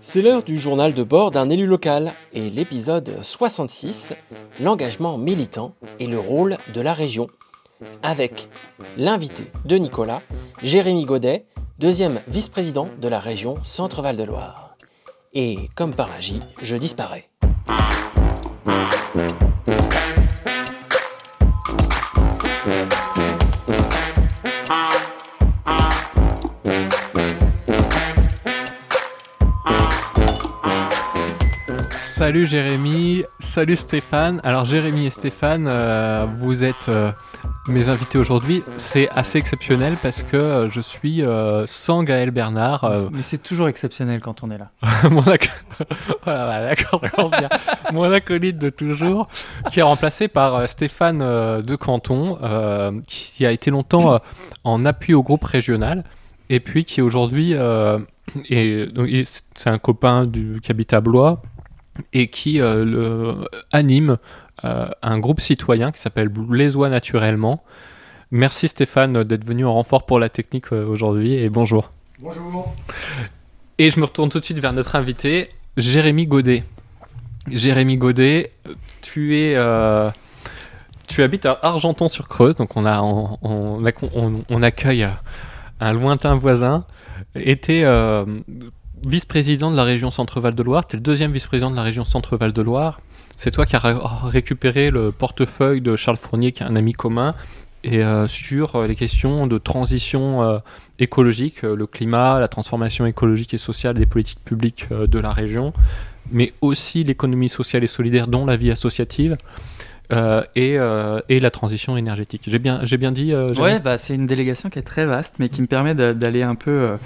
C'est l'heure du journal de bord d'un élu local et l'épisode 66, l'engagement militant et le rôle de la région. Avec l'invité de Nicolas, Jérémy Godet, deuxième vice-président de la région Centre-Val de Loire. Et comme par magie, je disparais. Salut Jérémy, salut Stéphane. Alors Jérémy et Stéphane, euh, vous êtes euh, mes invités aujourd'hui. C'est assez exceptionnel parce que euh, je suis sans Gaël Bernard. Mais c'est toujours exceptionnel quand on est là. mon, voilà, mon acolyte de toujours, qui est remplacé par Stéphane de Canton, qui a été longtemps en appui au groupe régional et puis qui aujourd'hui c'est un copain du, qui habite à Blois et qui euh, le, anime euh, un groupe citoyen qui s'appelle Blésois Naturellement. Merci Stéphane d'être venu en renfort pour la technique euh, aujourd'hui et bonjour. Bonjour. Et je me retourne tout de suite vers notre invité, Jérémy Godet. Jérémy Godet, tu es... tu habites à Argenton-sur-Creuse, donc on, a, on, on, accueille un lointain voisin. Vice-président de la région Centre-Val de Loire. Tu es le deuxième vice-président de la région Centre-Val de Loire. C'est toi qui as récupéré le portefeuille de Charles Fournier, qui est un ami commun, et euh, sur euh, les questions de transition euh, écologique, le climat, la transformation écologique et sociale des politiques publiques de la région, mais aussi l'économie sociale et solidaire, dont la vie associative. et, la transition énergétique. J'ai bien, bien dit. ouais, bah, c'est une délégation qui est très vaste, mais qui me permet d'aller un peu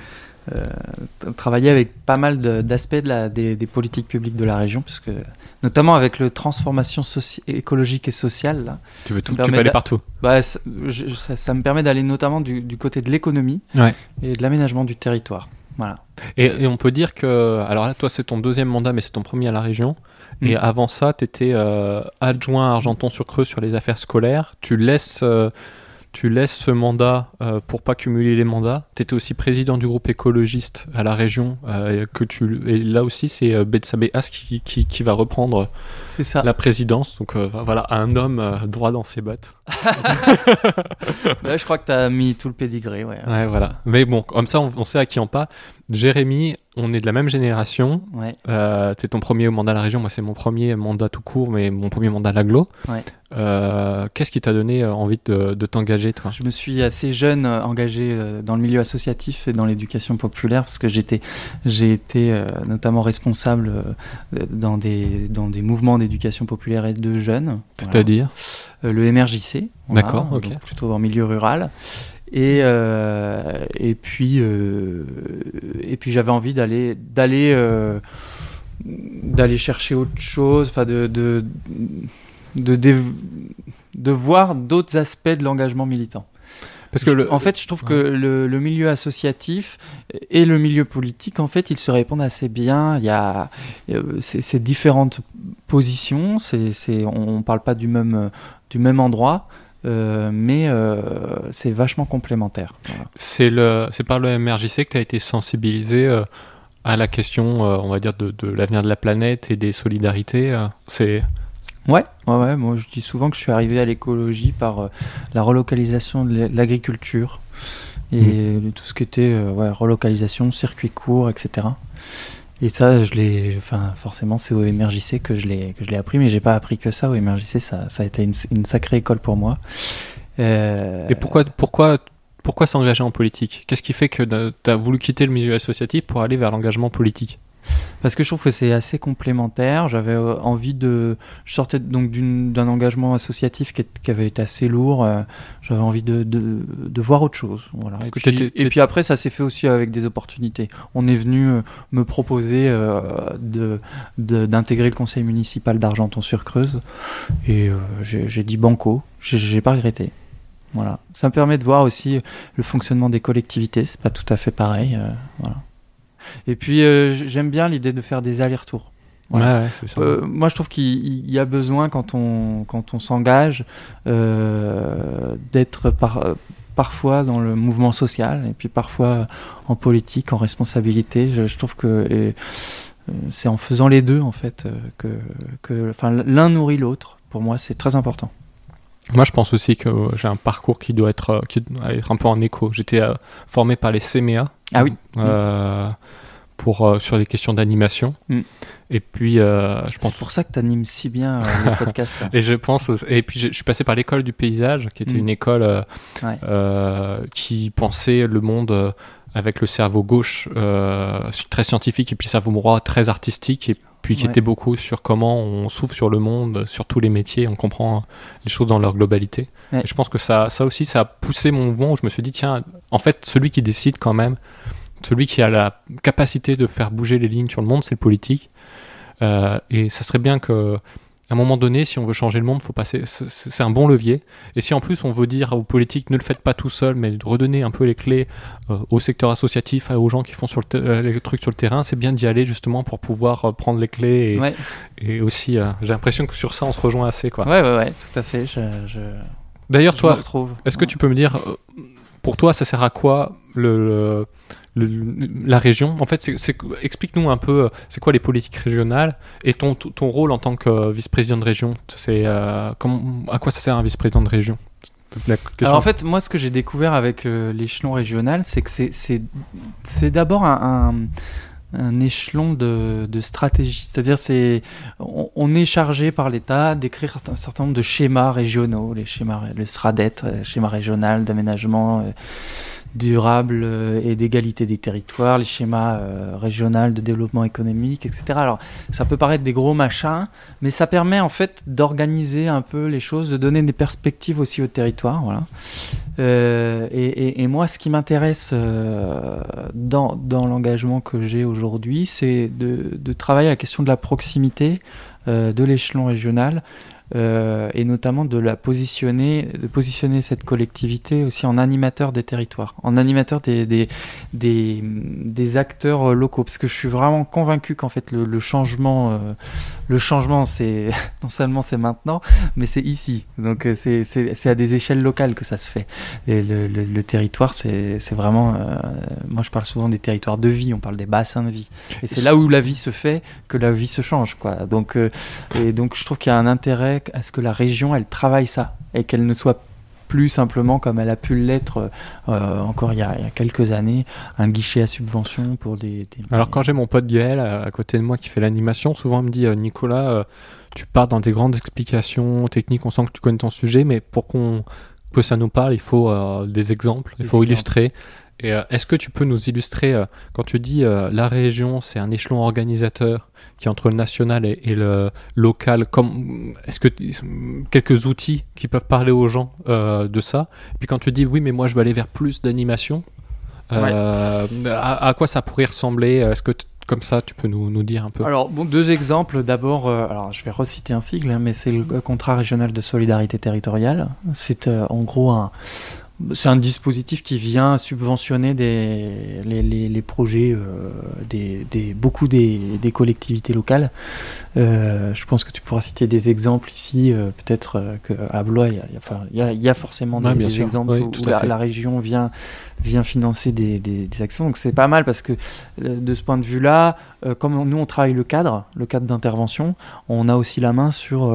travailler avec pas mal d'aspects de des, des, politiques publiques de la région, puisque, notamment avec le transformation écologique et sociale. Là, tu veux, tout, tu peux aller partout bah, ça, ça, me permet d'aller notamment du, du, côté de l'économie et de l'aménagement du territoire. Voilà. Et, on peut dire que, alors là, toi, c'est ton deuxième mandat, mais c'est ton premier à la région. Et mm. avant ça, tu étais euh, adjoint à Argenton-sur-Creux sur les affaires scolaires. Tu laisses euh, tu laisses ce mandat euh, pour pas cumuler les mandats. Tu étais aussi président du groupe écologiste à la région. Euh, et là aussi, c'est euh, Betsabé As qui, va reprendre ça. la présidence. Donc voilà, un homme droit dans ses bottes. là, je crois que tu as mis tout le pédigré. Ouais. ouais. voilà. Mais bon, comme ça, on, sait à qui on parle. Jérémy, on est de la même génération. Ouais. Euh, c'est ton premier mandat à la région, moi c'est mon premier mandat tout court, mais mon premier mandat à l'aglo. Ouais. Euh, Qu'est-ce qui t'a donné euh, envie de, de t'engager, toi? Je me suis assez jeune euh, engagé dans le milieu associatif et dans l'éducation populaire parce que j'étais, j'ai été notamment responsable dans des, dans des mouvements d'éducation populaire et de jeunes. C'est-à-dire Le MRJC. D'accord, ok. Plutôt en milieu rural. Et, euh, et puis, euh, et puis j'avais envie d'aller, d'aller, euh, d'aller chercher autre chose, enfin de, de, de, de, voir d'autres aspects de l'engagement militant. Parce que le, en fait, je trouve que le, le, milieu associatif et le milieu politique, en fait, ils se répondent assez bien. Il y a ces différentes positions. C'est, on ne parle pas du même, du même endroit. Euh, mais euh, c'est vachement complémentaire. C'est le, c'est par le MRJC que tu as été sensibilisé euh, à la question, on va dire, de, de l'avenir de la planète et des solidarités. c'est Ouais, ouais, ouais, moi je dis souvent que je suis arrivé à l'écologie par la relocalisation de l'agriculture et mmh. tout ce qui était ouais, relocalisation, circuit court, etc. Et ça, je l'ai, enfin, forcément, c'est au MRJC que je l'ai, que je l'ai appris, mais j'ai pas appris que ça. Au MRJC, ça, ça a été une, une sacrée école pour moi. Euh... Et pourquoi, pourquoi, pourquoi s'engager en politique? Qu'est-ce qui fait que tu as voulu quitter le milieu associatif pour aller vers l'engagement politique? Parce que je trouve que c'est assez complémentaire. J'avais euh, envie de. Je sortais donc d'un engagement associatif qui, qui, avait été assez lourd. Euh, j'avais envie de, de, de, voir autre chose. Voilà. Et puis, et, puis, après, ça s'est fait aussi avec des opportunités. On est venu euh, me proposer de d'intégrer le conseil municipal d'Argenton-sur-Creuse. Et j'ai dit banco. J'ai pas regretté. Voilà. Ça me permet de voir aussi le fonctionnement des collectivités. C'est pas tout à fait pareil. voilà. Et puis, euh, j'aime bien l'idée de faire des allers-retours. Euh, moi, je trouve qu'il y a besoin, quand on, quand on s'engage, euh, d'être par, parfois dans le mouvement social et puis parfois en politique, en responsabilité. Je, je trouve que et, c'est en faisant les deux en fait que, que enfin, l'un nourrit l'autre. Pour moi, c'est très important. Moi, je pense aussi que j'ai un parcours qui doit être, euh, qui doit être un peu en écho. J'étais euh, formé par les CMEA. Ah oui. euh, Pour, euh, sur les questions d'animation. Mm. Et puis, euh, je pense C'est pour ça que tu animes si bien euh, le podcast. Et je pense et puis je suis passé par l'école du paysage, qui était Mm. une école Ouais. qui pensait le monde avec le cerveau gauche très scientifique et puis le cerveau droit très artistique et puis qui Ouais. était beaucoup sur comment on s'ouvre sur le monde, sur tous les métiers, on comprend les choses dans leur globalité. Ouais. Et je pense que ça, ça aussi, ça a poussé mon mouvement où je me suis dit, tiens, en fait, celui qui décide quand même, celui qui a la capacité de faire bouger les lignes sur le monde, c'est le politique. Euh, et ça serait bien que, à un moment donné, si on veut changer le monde, faut passer. c'est- un bon levier. Et si en plus on veut dire aux politiques, ne le faites pas tout seul, mais redonner un peu les clés euh, au secteur associatif, aux gens qui font sur le euh, les trucs sur le terrain, c'est bien d'y aller justement pour pouvoir euh, prendre les clés. Et, Ouais, et aussi, euh, j'ai l'impression que sur ça, on se rejoint assez. Quoi. ouais, ouais, ouais, tout à fait. Je, je, D'ailleurs, toi, est-ce que tu peux me dire, pour toi, ça sert à quoi le, le- le- la région. En fait, explique-nous un peu, euh, c'est quoi les politiques régionales et ton, ton rôle en tant que euh, vice-président de région. C'est euh, à quoi ça sert un vice-président de région? Alors en fait, moi, ce que j'ai découvert avec l'échelon régional, c'est que c'est- d'abord un, un, échelon de, de stratégie. C'est-à-dire, c'est on, est chargé par l'État d'écrire un certain nombre de schémas régionaux, les schémas, le SRADET, euh, schéma régional d'aménagement durable euh, et d'égalité des territoires, les schémas euh, régionaux de développement économique, etc. Alors, ça peut paraître des gros machins, mais ça permet en fait d'organiser un peu les choses, de donner des perspectives aussi au territoire. Euh, et, moi, ce qui m'intéresse dans, l'engagement que j'ai aujourd'hui, c'est de, de travailler à la question de la proximité de l'échelon régional. Euh, et notamment de la positionner, de positionner cette collectivité aussi en animateur des territoires, en animateur des, des, des, acteurs locaux, parce que je suis vraiment convaincu qu'en fait le, changement, euh, le changement, c'est non seulement c'est maintenant, mais c'est ici. Donc euh, c'est- à des échelles locales que ça se fait. Et le, le- territoire, c'est vraiment. euh, moi, je parle souvent des territoires de vie. On parle des bassins de vie. Et c'est là où la vie se fait que la vie se change, quoi. Donc, euh, et donc, je trouve qu'il y a un intérêt à ce que la région, elle travaille ça et qu'elle ne soit plus simplement comme elle a pu l'être euh, encore il y, a, il y a quelques années, un guichet à subvention pour des. des- Alors quand j'ai mon pote Gaël à, à côté de moi qui fait l'animation, souvent il me dit euh, Nicolas, euh, tu pars dans des grandes explications techniques, on sent que tu connais ton sujet, mais pour qu'on que ça nous parle, il faut euh, des exemples, il Des faut exemples. Et euh, est-ce que tu peux nous illustrer euh, quand tu dis euh, la région, c'est un échelon organisateur qui est entre le national et, et le local. Comme est-ce que quelques outils qui peuvent parler aux gens de ça? Et puis quand tu dis oui, mais moi je veux aller vers plus d'animation. à, à quoi ça pourrait ressembler? Est-ce que comme ça, tu peux nous, nous dire un peu? Alors, bon, deux exemples. D'abord, euh, alors je vais reciter un sigle, hein, mais c'est le contrat régional de solidarité territoriale. C'est euh, en gros un. C'est un dispositif qui vient subventionner des, les, les- les projets, euh, des, des- beaucoup des, des collectivités locales. Euh, je pense que tu pourras citer des exemples ici. euh, Peut-être euh, qu'à Blois, il y a, enfin, y a- y a forcément des, sûr. exemples Oui, où, la, région vient, vient financer des, actions. Donc c'est pas mal parce que de ce point de vue-là, comme on- nous on travaille le cadre, le cadre d'intervention, on a aussi la main sur,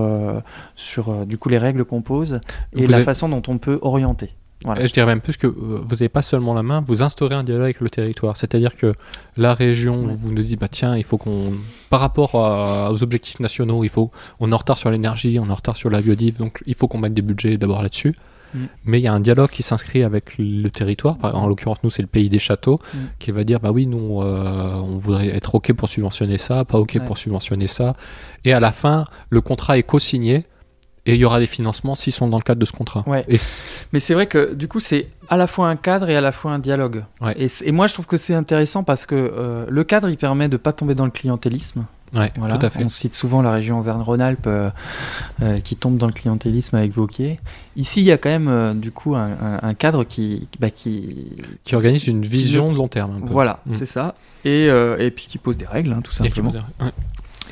sur du coup les règles qu'on pose et Vous la avez- façon dont on peut orienter. Voilà. Et Je dirais même plus que vous n'avez pas seulement la main, vous instaurez un dialogue avec le territoire. C'est-à-dire que la région Ouais. vous nous dit, bah tiens, il faut qu'on, par rapport à- aux objectifs nationaux, il faut, on est en retard sur l'énergie, on est en retard sur la biodive, donc il faut qu'on mette des budgets d'abord là-dessus. Mm. Mais il y a un dialogue qui s'inscrit avec le territoire. Par- En l'occurrence, nous, c'est le pays des châteaux, Mm. qui va dire, bah oui, nous, euh, on voudrait être OK pour subventionner ça, pas OK Ouais. pour subventionner ça. Et à la fin, le contrat est co-signé. Et il y aura des financements s'ils sont dans le cadre de ce contrat. Ouais. Et Mais c'est vrai que du coup, c'est à la fois un cadre et à la fois un dialogue. Ouais. Et, moi, je trouve que c'est intéressant parce que euh, le cadre, il permet de pas tomber dans le clientélisme. Ouais, Voilà. tout à fait. On cite souvent la région Auvergne-Rhône-Alpes euh, euh, qui tombe dans le clientélisme avec Vauquier. Ici, il y a quand même euh, du coup un, cadre qui, bah, qui, Qui organise une vision de long terme. Un peu. voilà, Mm. c'est ça. Et, euh, et puis qui pose des règles, hein, tout Et qui simplement. dire- ouais.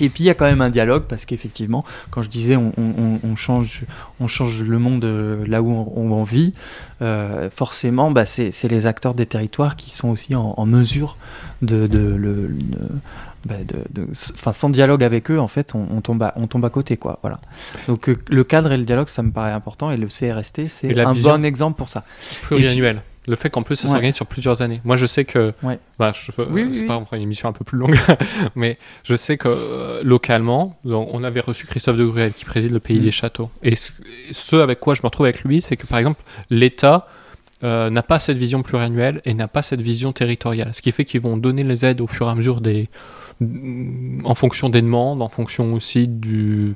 Et puis il y a quand même un dialogue parce qu'effectivement, quand je disais on, on- on change, on change le monde euh, là où on, on vit, euh, forcément, bah, c'est les acteurs des territoires qui sont aussi en, en mesure de, de, le, bah, de- sans dialogue avec eux, en fait, on, tombe à, on tombe à côté, quoi. Voilà. Donc euh, le cadre et le dialogue, ça me paraît important, et le CRST, c'est un vision. bon exemple pour ça. pluriannuel. Le fait qu'en plus ça Ouais. s'organise sur plusieurs années. Moi je sais que. Ouais. Bah, je, Oui, euh, oui, c'est oui. pas une émission un peu plus longue, mais je sais que euh, localement, donc, on avait reçu Christophe de Gruel qui préside le Pays Mm. des Châteaux. Et ce, ce avec quoi je me retrouve avec lui, c'est que par exemple, l'État euh, n'a pas cette vision pluriannuelle et n'a pas cette vision territoriale. Ce qui fait qu'ils vont donner les aides au fur et à mesure des. en fonction des demandes, en fonction aussi du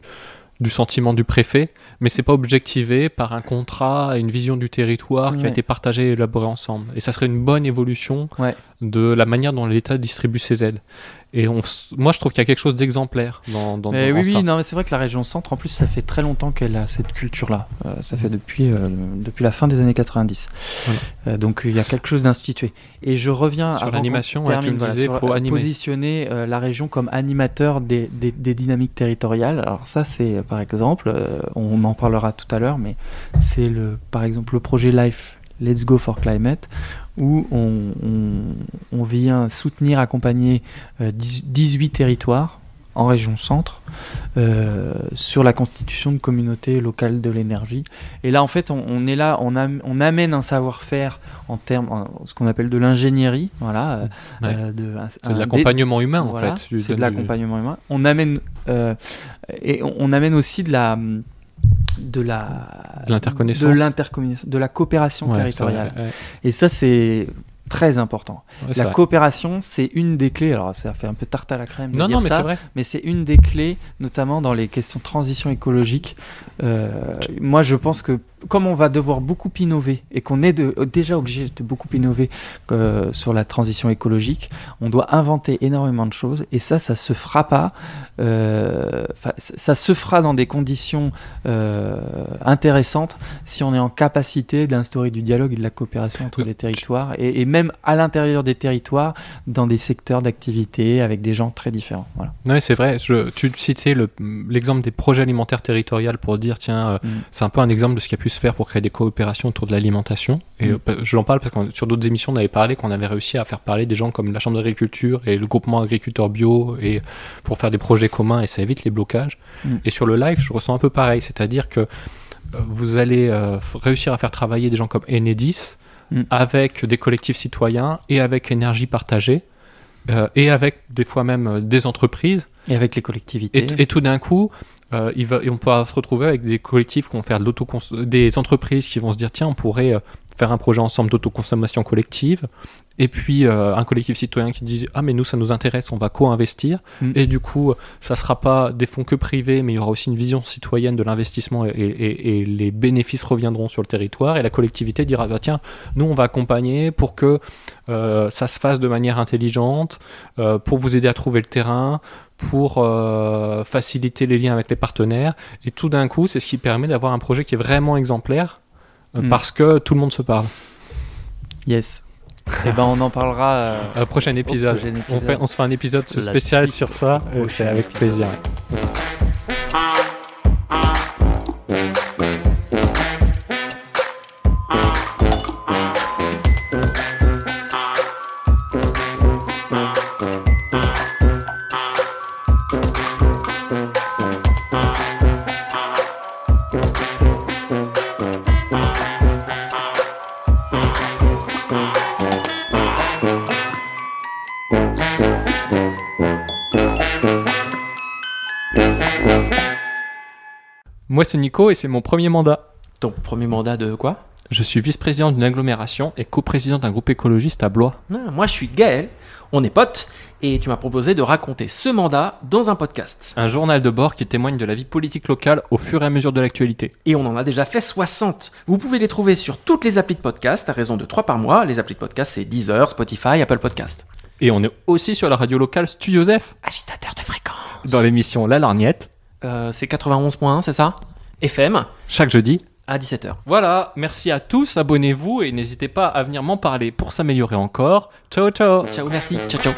du sentiment du préfet, mais c'est pas objectivé par un contrat, une vision du territoire qui a été partagé et élaboré ensemble. Et ça serait une bonne évolution Ouais. de la manière dont l'État distribue ses aides. Et on, moi, je trouve qu'il y a quelque chose d'exemplaire dans, dans, Mais dans oui, ça. oui, non, mais c'est vrai que la région centre, en plus, ça fait très longtemps qu'elle a cette culture-là. Euh, ça fait depuis, euh, depuis la fin des années 90. Voilà. Euh, donc il y a quelque chose d'institué. Et je reviens Sur l'animation, ouais, tu voilà, sur, faut animer. positionner la région comme animateur des, des- des dynamiques territoriales. Alors ça, c'est par exemple, on en parlera tout à l'heure, mais c'est le, par exemple le projet Life. Let's Go for Climate, où on, on- on vient soutenir, accompagner euh, 10 18 territoires en région centre euh, sur la constitution de communautés locales de l'énergie. Et là, en fait, on, on est là, on, am- on amène un savoir-faire en termes, en- ce qu'on appelle de l'ingénierie, voilà, euh, Ouais. euh, de, un- C'est de l'accompagnement humain, en voilà, fait. C'est de du- l'accompagnement humain. On amène euh, et on, on amène aussi de la de la De l'interconnaissance. de de la coopération Ouais, territoriale. c'est vrai, ouais. Et ça, c'est très important. Ouais, la vrai. coopération, c'est une des clés. Alors, ça fait un peu tarte à la crème de Non, dire non, mais ça, c'est vrai. mais c'est une des clés, notamment dans les questions de transition écologique. Euh, moi, je pense que comme on va devoir beaucoup innover et qu'on est de- déjà obligé de beaucoup innover euh, sur la transition écologique, on doit inventer énormément de choses et ça, ça se fera pas. euh, ça se fera dans des conditions euh, intéressantes si on est en capacité d'instaurer du dialogue et de la coopération entre les territoires et, et même à l'intérieur des territoires dans des secteurs d'activité avec des gens très différents. Voilà. Oui, c'est vrai. Je, tu citais le- l'exemple des projets alimentaires territoriaux pour dire, tiens, Mm. c'est un peu un exemple de ce qui a pu faire pour créer des coopérations autour de l'alimentation. Et Mm. euh, je l'en parle parce que sur d'autres émissions, on avait parlé qu'on avait réussi à faire parler des gens comme la Chambre d'agriculture et le groupement agriculteurs bio et pour faire des projets communs et ça évite les blocages. Mm. Et sur le live, je ressens un peu pareil, c'est-à-dire que euh, vous allez euh, réussir à faire travailler des gens comme Enedis Mm. avec des collectifs citoyens et avec énergie partagée. euh, et avec des fois même des entreprises Et avec les collectivités. et, et tout d'un coup, euh, il va, et on peut se retrouver avec des collectifs qui vont faire de des entreprises qui vont se dire tiens, on pourrait euh, faire un projet ensemble d'autoconsommation collective. Et puis euh, un collectif citoyen qui dit ah mais nous ça nous intéresse, on va co-investir. Mm. Et du coup, ça sera pas des fonds que privés, mais il y aura aussi une vision citoyenne de l'investissement et, et- et les bénéfices reviendront sur le territoire. Et la collectivité dira bah tiens, nous on va accompagner pour que euh, ça se fasse de manière intelligente, euh, pour vous aider à trouver le terrain, pour euh, faciliter les liens avec les partenaires. Et tout d'un coup, c'est ce qui permet d'avoir un projet qui est vraiment exemplaire euh, Mm. parce que tout le monde se parle. Yes. Et ben on en parlera. euh, Euh, prochain épisode. prochain On, fait, on se fait un épisode spécial sur ça. C'est avec plaisir. Moi, c'est Nico et c'est mon premier mandat. Ton premier mandat de quoi? Je suis vice-président d'une agglomération et coprésident d'un groupe écologiste à Blois. Ah, Moi, je suis Gaël, on est potes, et tu m'as proposé de raconter ce mandat dans un podcast. Un journal de bord qui témoigne de la vie politique locale au fur et à mesure de l'actualité. Et on en a déjà fait 60. Vous pouvez les trouver sur toutes les applis de podcast à raison de 3 par mois. Les applis de podcast, c'est Deezer, Spotify, Apple Podcast. Et on est aussi sur la radio locale Studio Zef, Agitateur de fréquence. dans l'émission La Larniette, Euh, c'est 91.1, c'est ça? FM chaque jeudi. à 17h. Voilà, merci à tous, abonnez-vous et n'hésitez pas à venir m'en parler pour s'améliorer encore. Ciao ciao Ciao, merci. Ciao, ciao.